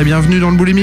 et bienvenue dans le Bully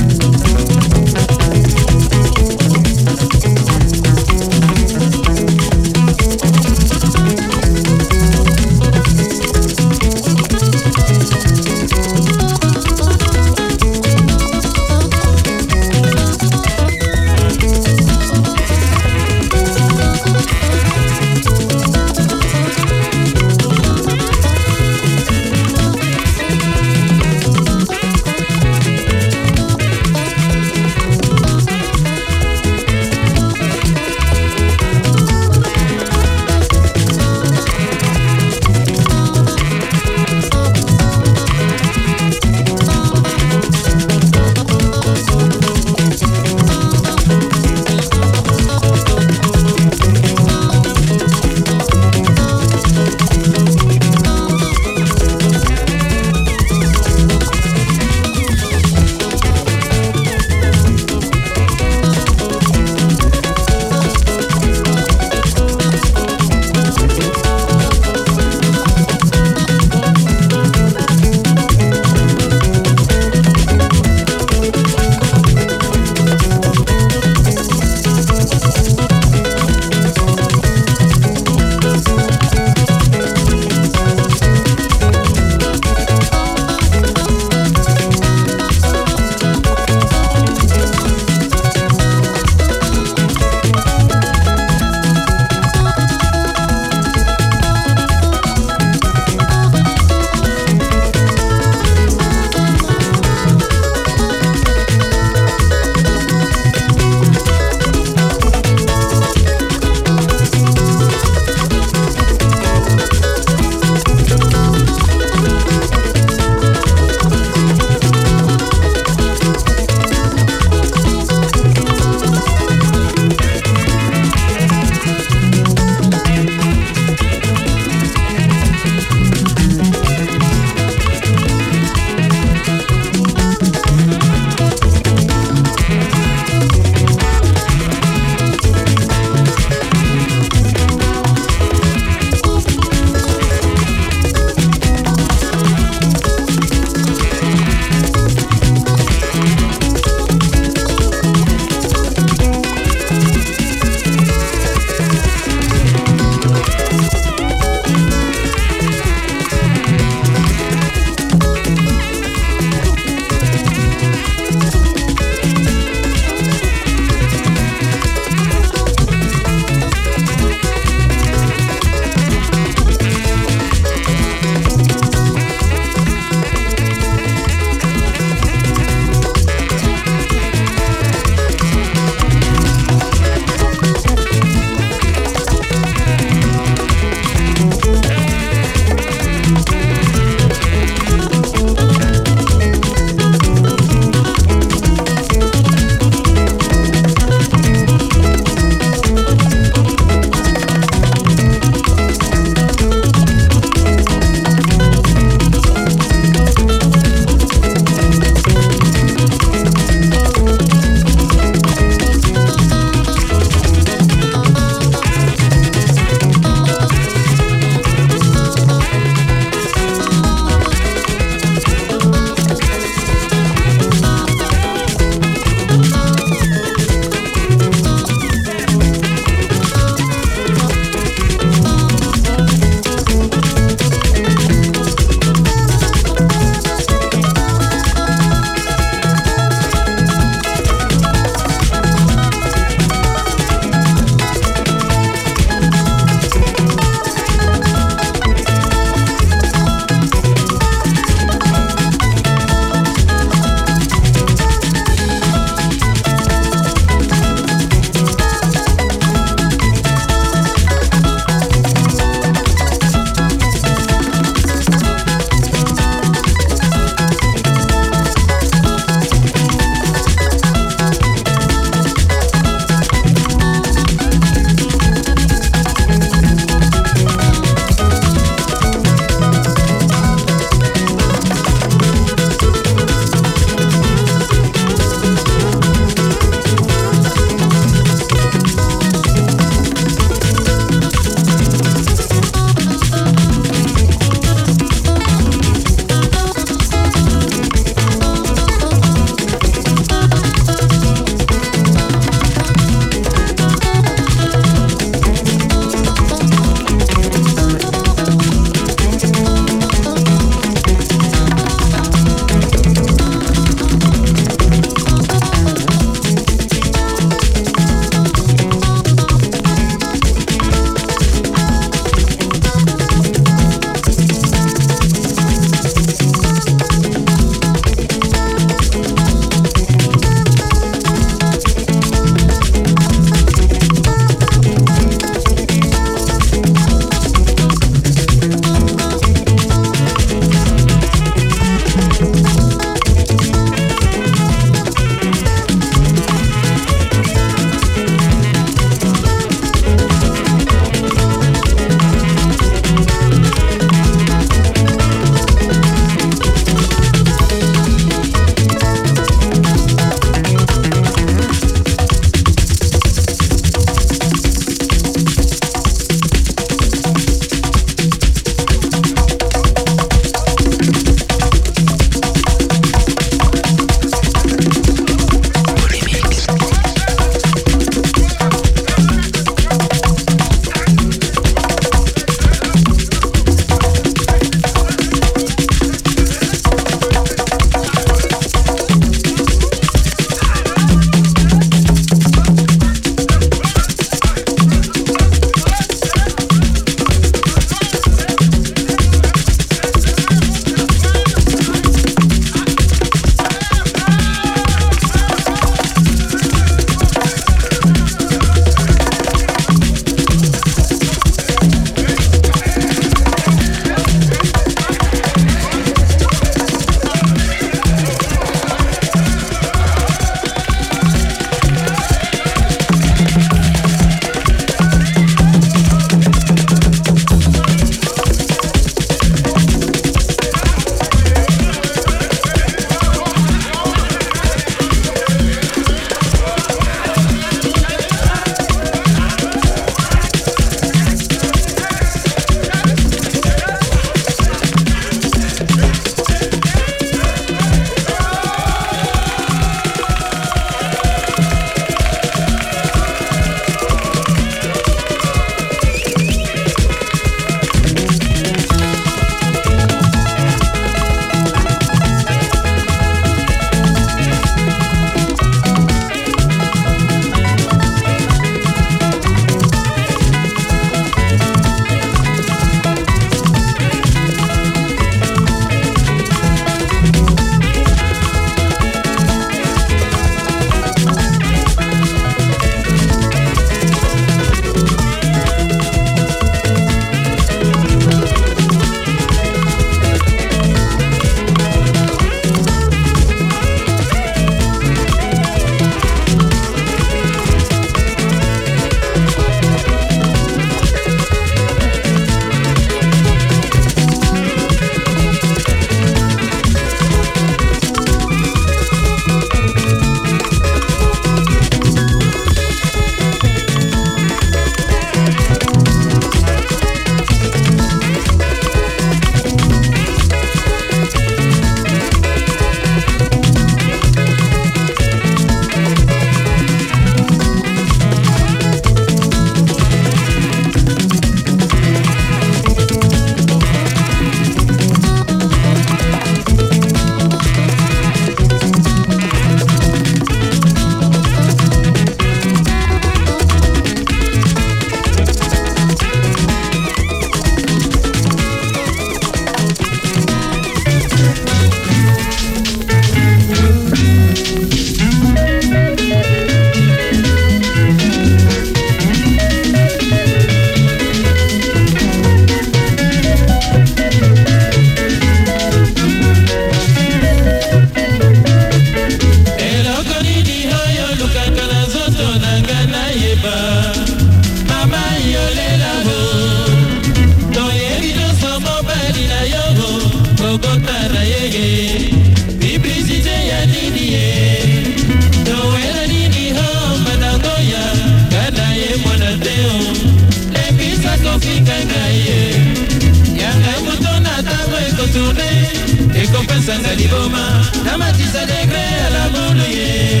okopesanga liboma. Na matisa degre ya lamono ye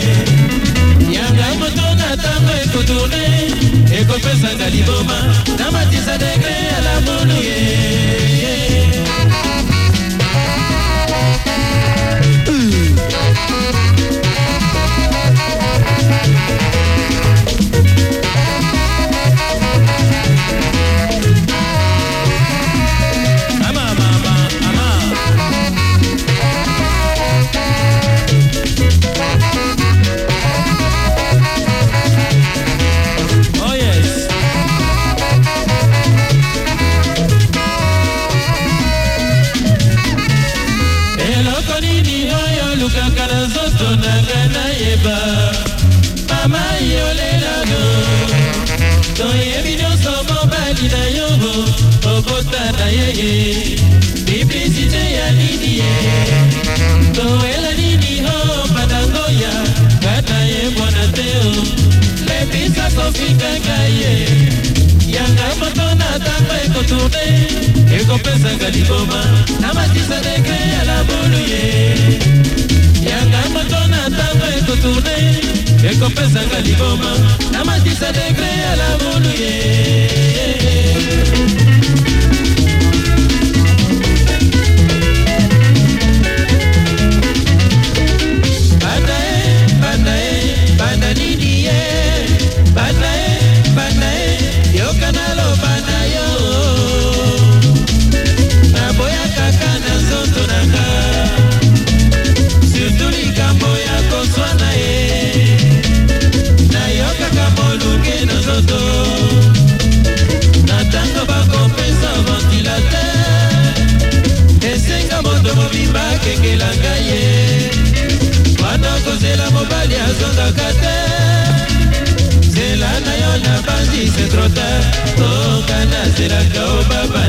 yangai motonga ntango ekotourne ekopesanga liboma. Na matisa degre ya lamono ye yeah. Ntango ekotourne ekopesanga liboma na matisa degre ya labulu ye yanga moto na ntango ekotourne ekopesanga liboma na matisa degre ya labulu ye te tokana oh, nzela to baba.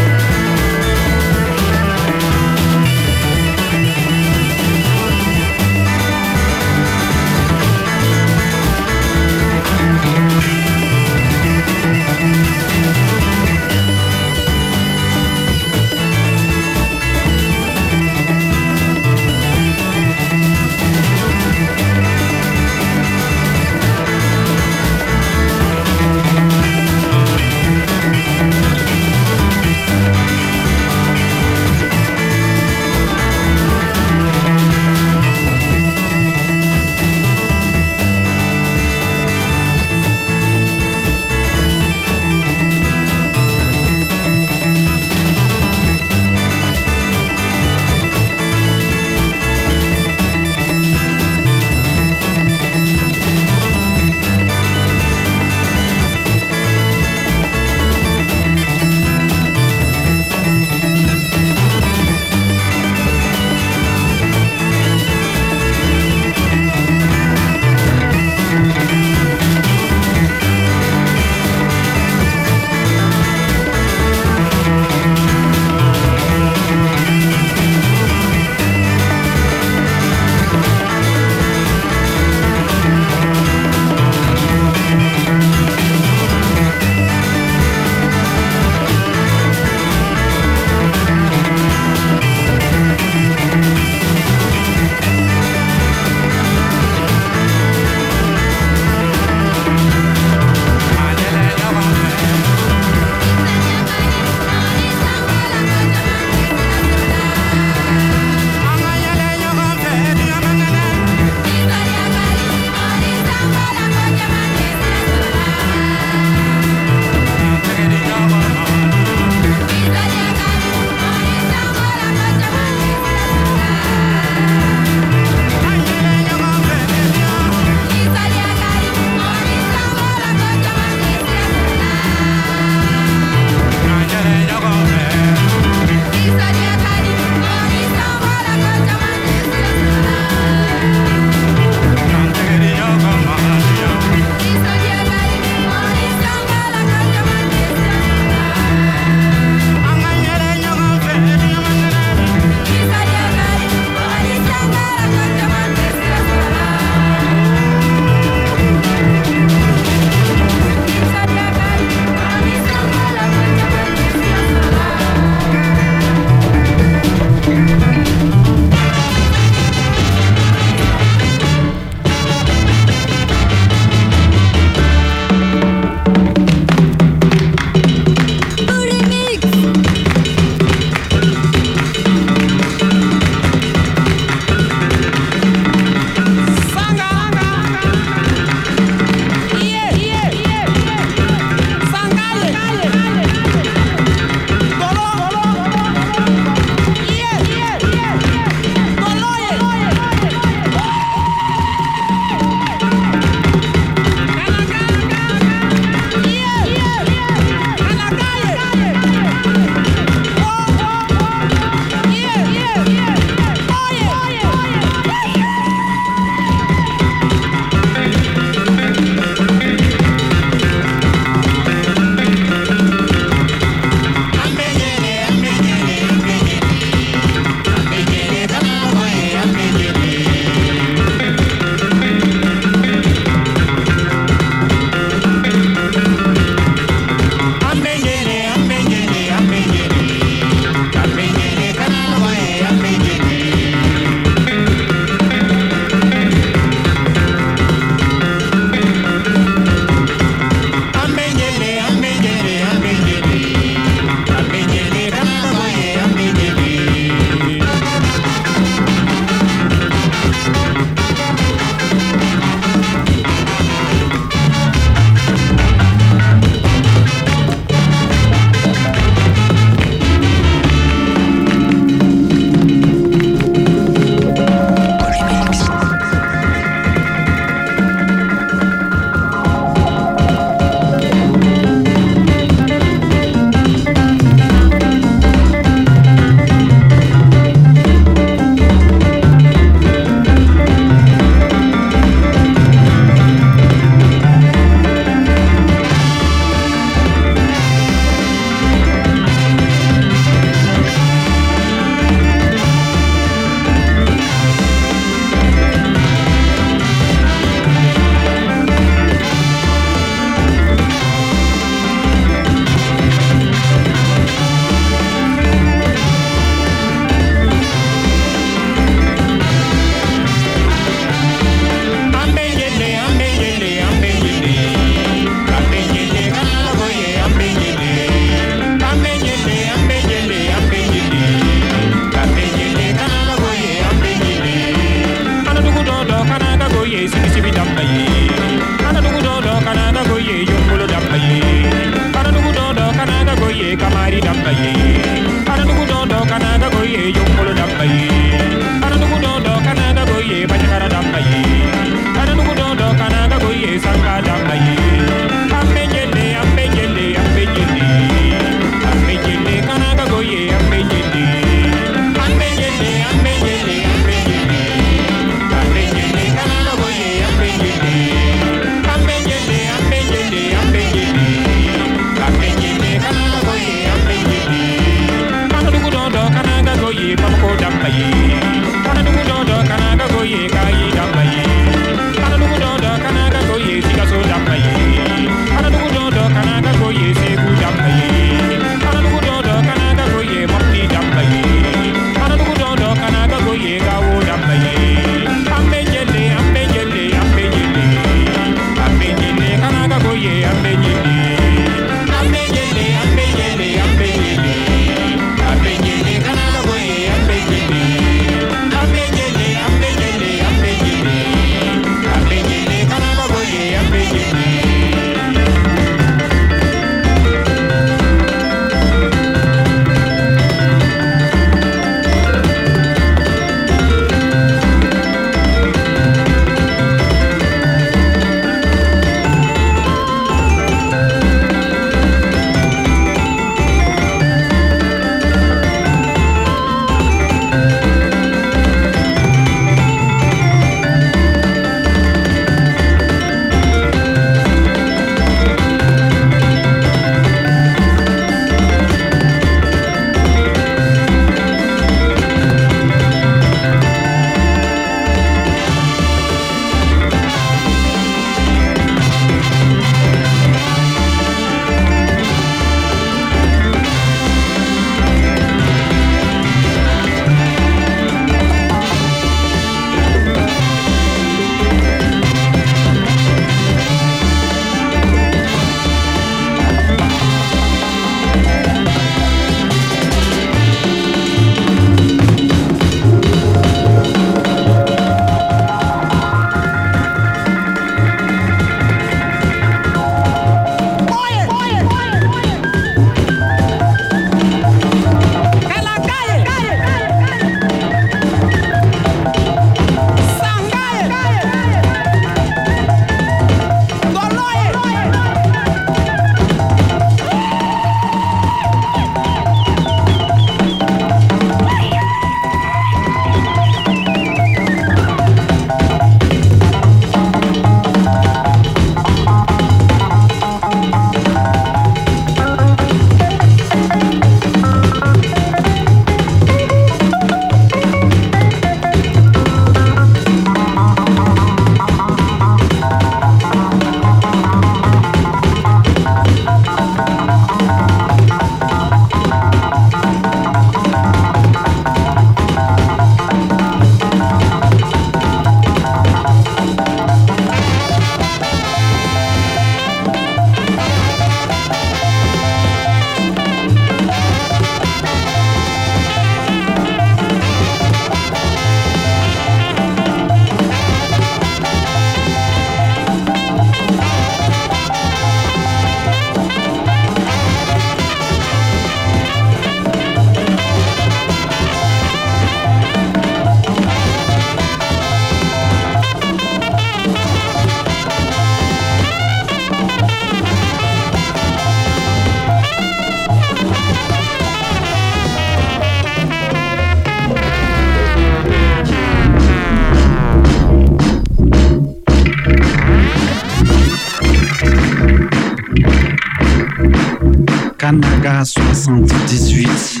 78.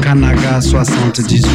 Kanaga 78.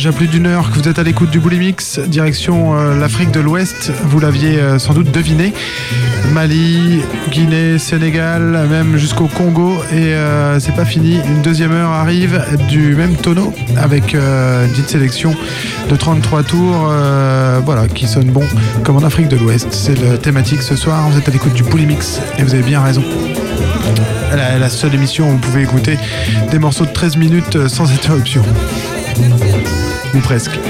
Déjà plus d'une heure que vous êtes à l'écoute du Bully Mix, direction euh, l'Afrique de l'Ouest. Vous l'aviez euh, sans doute deviné. Mali, Guinée, Sénégal, même jusqu'au Congo. Et euh, c'est pas fini. Une deuxième heure arrive du même tonneau avec une petite sélection de 33 tours voilà, qui sonne bon comme en Afrique de l'Ouest. C'est le thématique ce soir. Vous êtes à l'écoute du Bully Mix et vous avez bien raison. La, la seule émission où vous pouvez écouter des morceaux de 13 minutes sans interruption. Ou presque.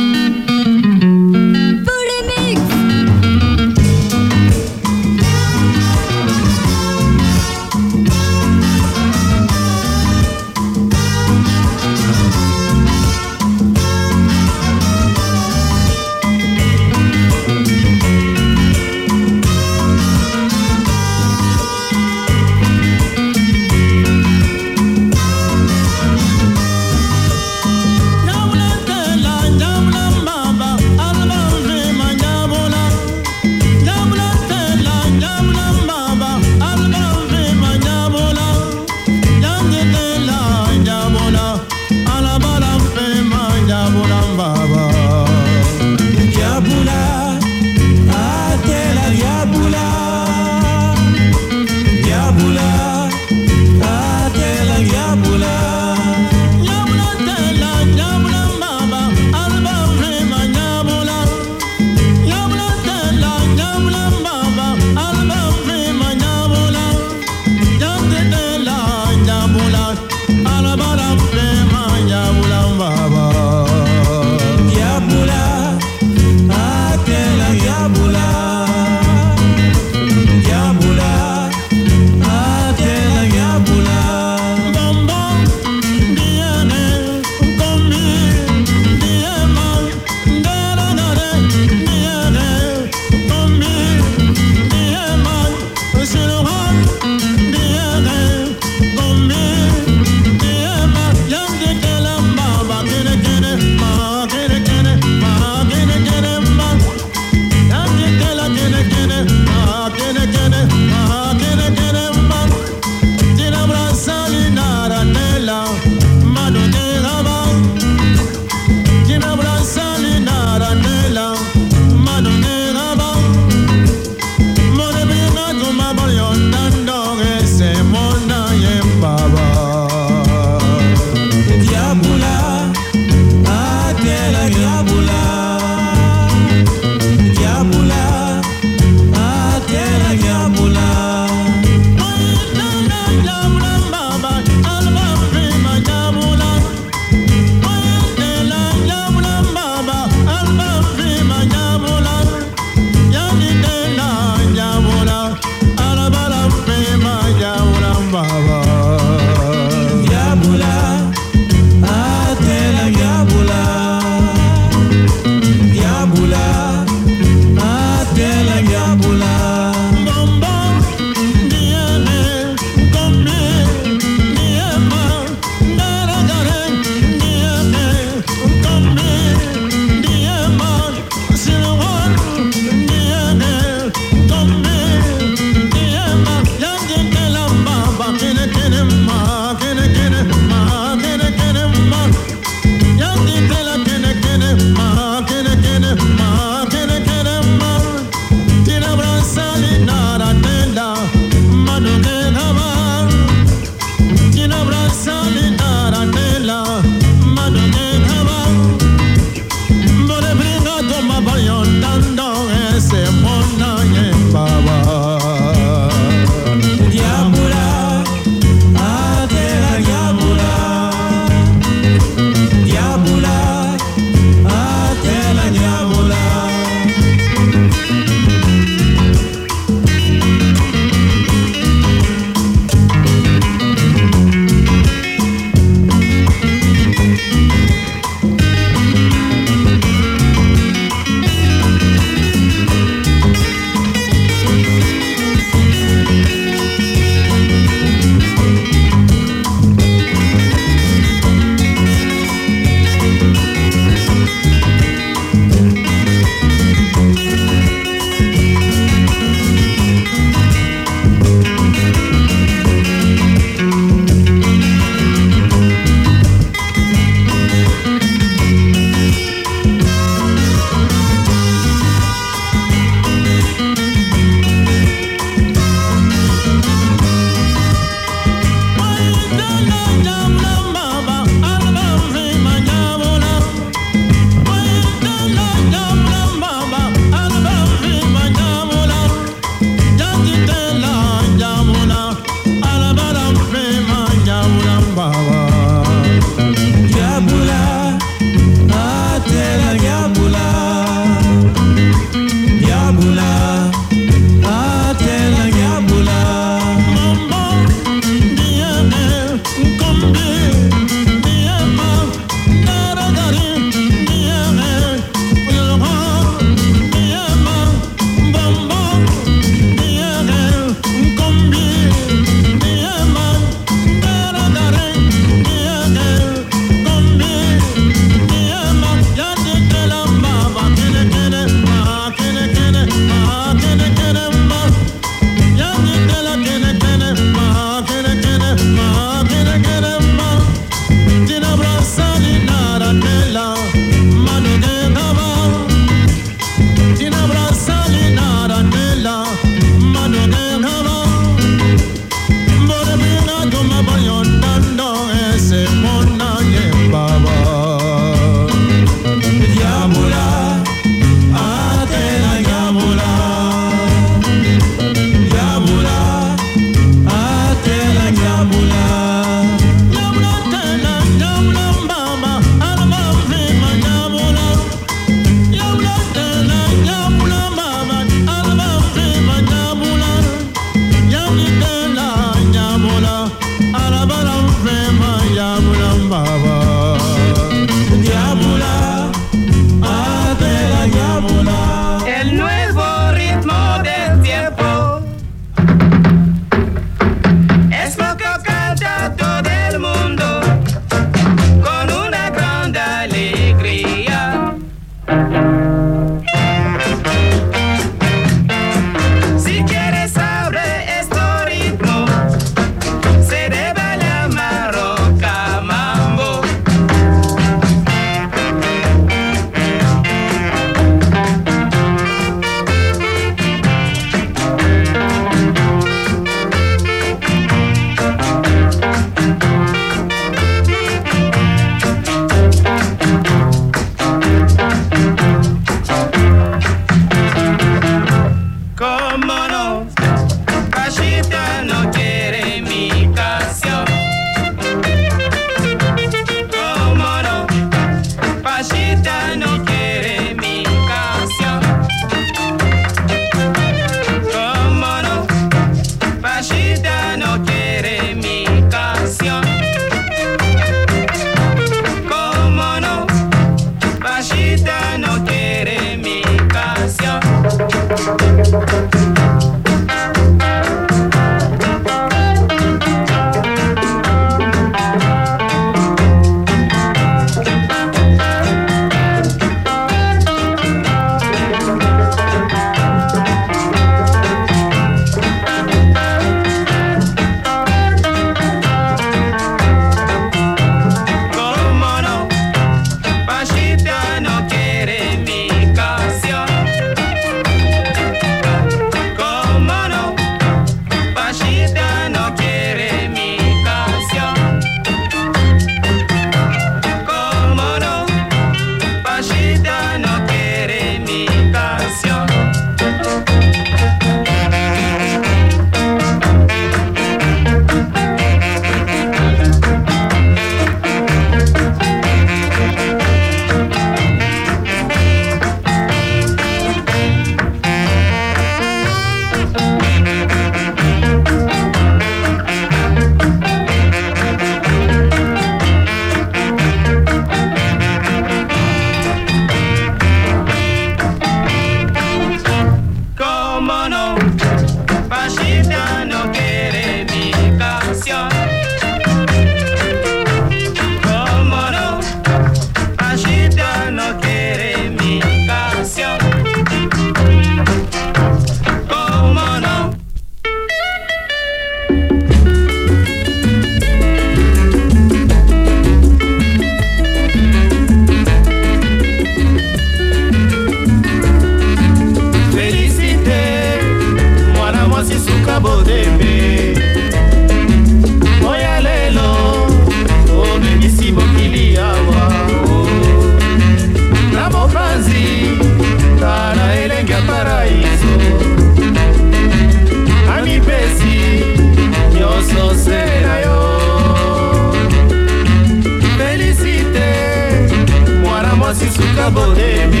Narciso Cabonet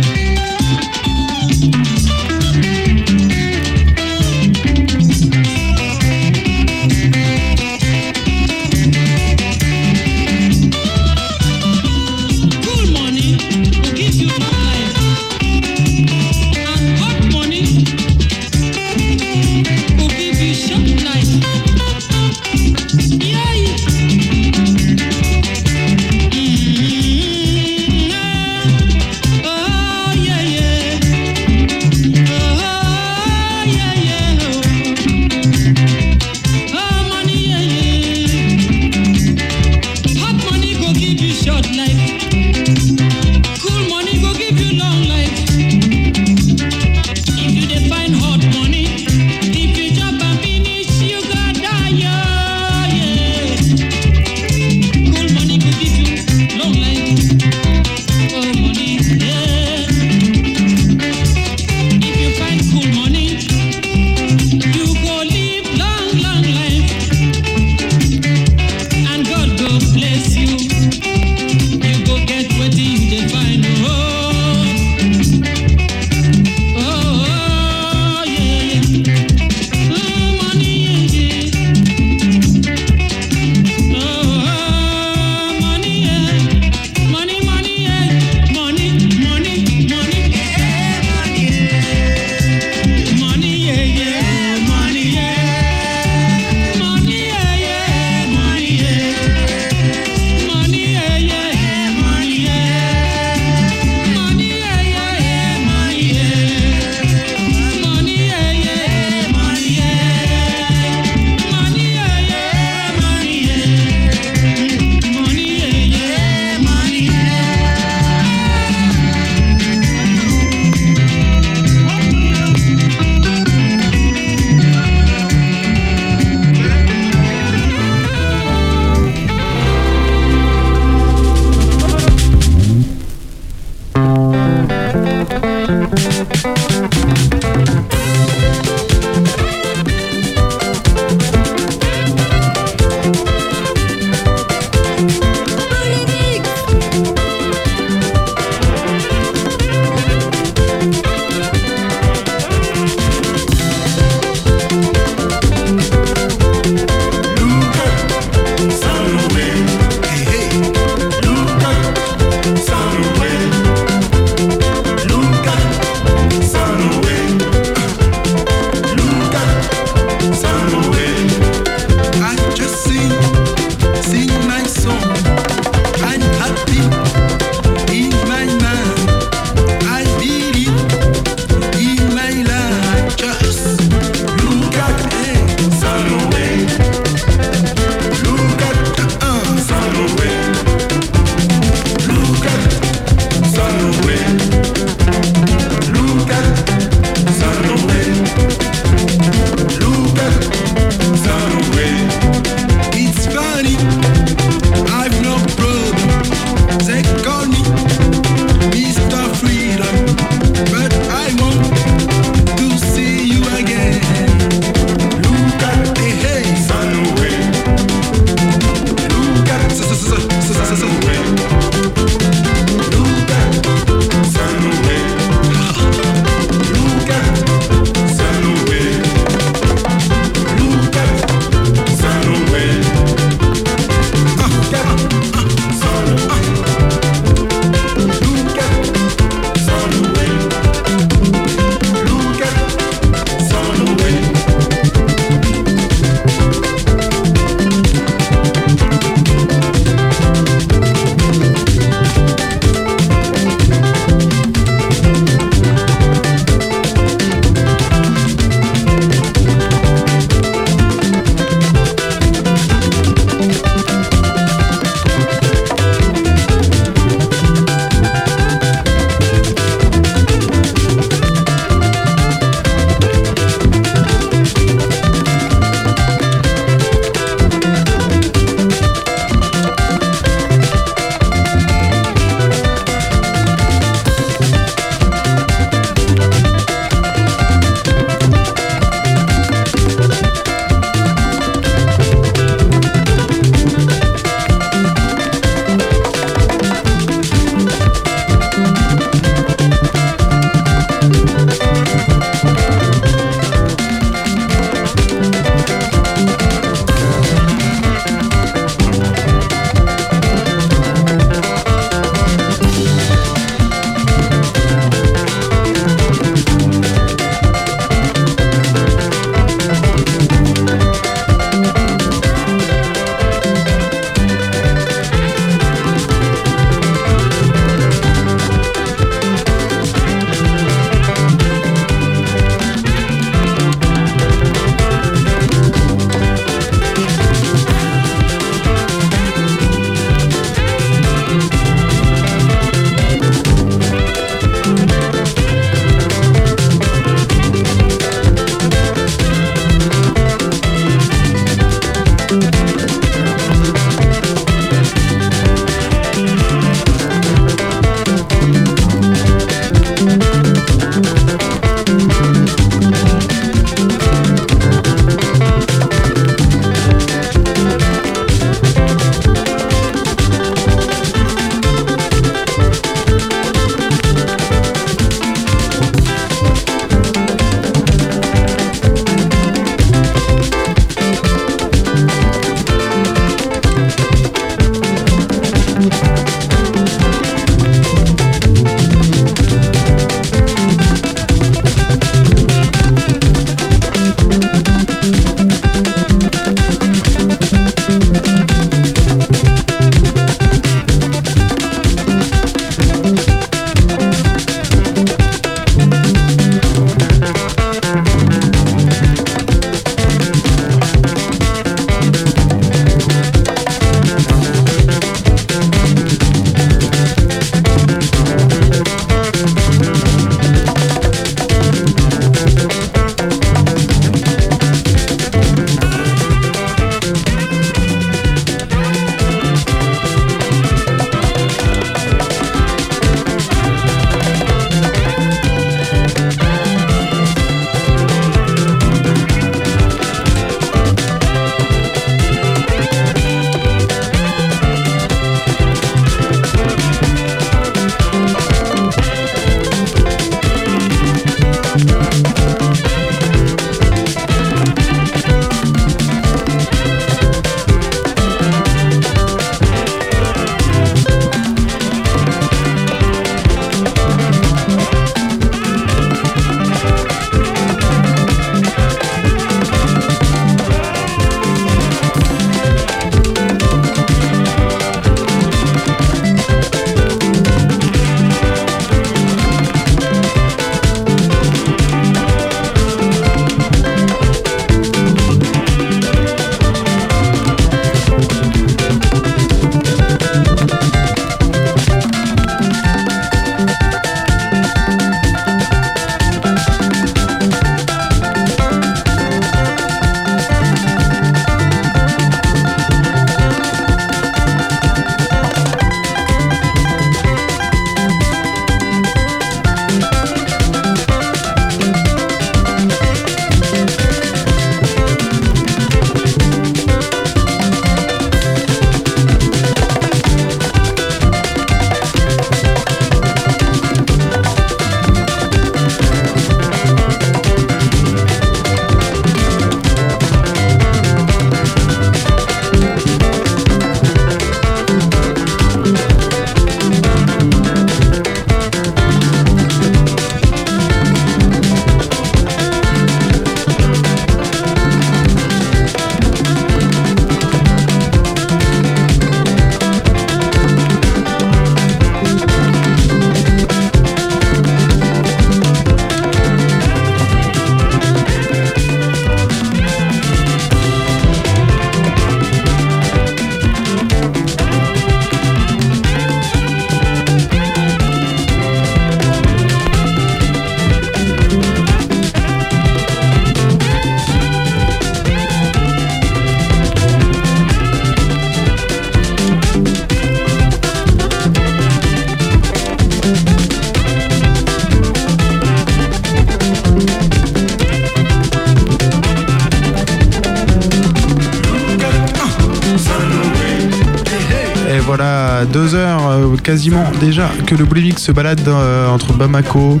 quasiment déjà que le Boulimix se balade euh, entre Bamako,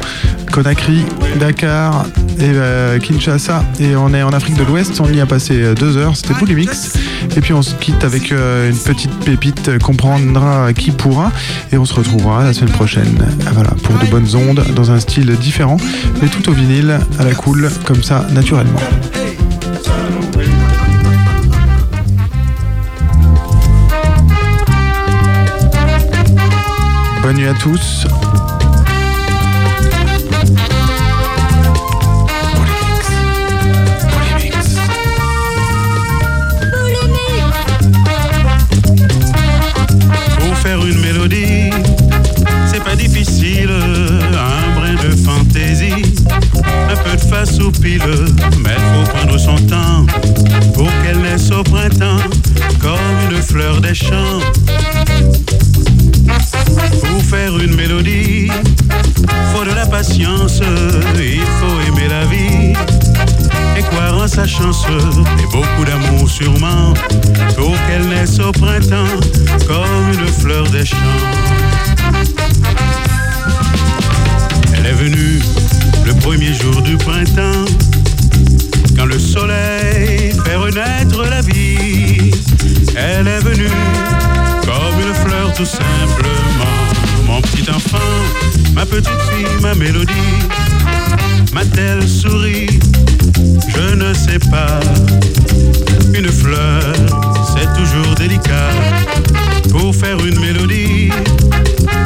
Conakry, Dakar et euh, Kinshasa. Et on est en Afrique de l'Ouest. On y a passé euh, deux heures. C'était Boulimix. Et puis on se quitte avec une petite pépite euh, qu'on prendra qui pourra. Et on se retrouvera la semaine prochaine. Voilà, pour de bonnes ondes dans un style différent, mais tout au vinyle, à la cool, comme ça, naturellement. À tous. Il faut aimer la vie et croire en sa chance et beaucoup d'amour sûrement pour qu'elle naisse au printemps comme une fleur des champs. Elle est venue le premier jour du printemps quand le soleil fait renaître la vie. Elle est venue comme une fleur tout simplement. Mon petit enfant, ma petite fille, ma mélodie, m'a-t-elle Je ne sais pas. Une fleur, c'est toujours délicat. Pour faire une mélodie,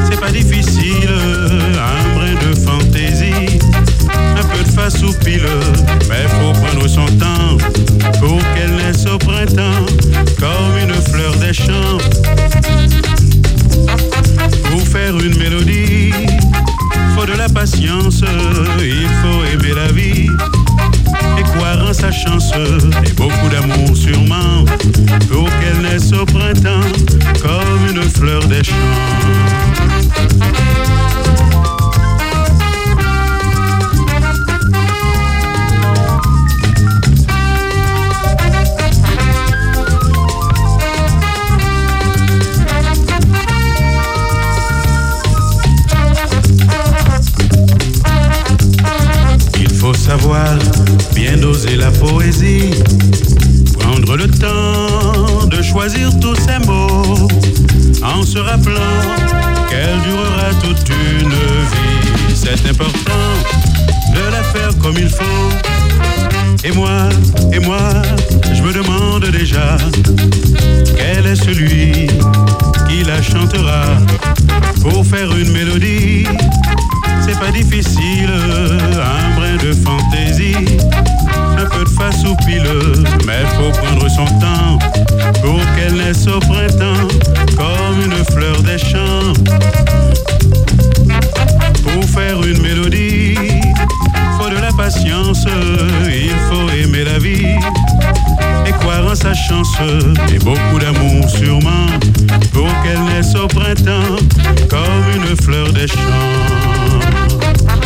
c'est pas difficile. Un brin de fantaisie, un peu de face ou pile. Mais faut prendre son temps pour qu'elle naisse au printemps comme une fleur des champs. Pour faire une mélodie, faut de la patience, il faut aimer la vie et croire en sa chance et beaucoup d'amour sûrement pour qu'elle naisse au printemps comme une fleur des champs. Bien doser la poésie, prendre le temps de choisir tous ces mots, en se rappelant qu'elle durera toute une vie. C'est important de la faire comme il faut. Et moi, et moi, je me demande déjà quel est celui qui la chantera pour faire une mélodie. C'est pas difficile, un brin de fantaisie, un peu de face au pile, mais faut prendre son temps pour qu'elle naisse au printemps comme une fleur des champs. Pour faire une mélodie, faut de la patience, il faut aimer la vie et croire en sa chance et beaucoup d'amour sûrement pour qu'elle naisse au printemps comme une fleur des champs.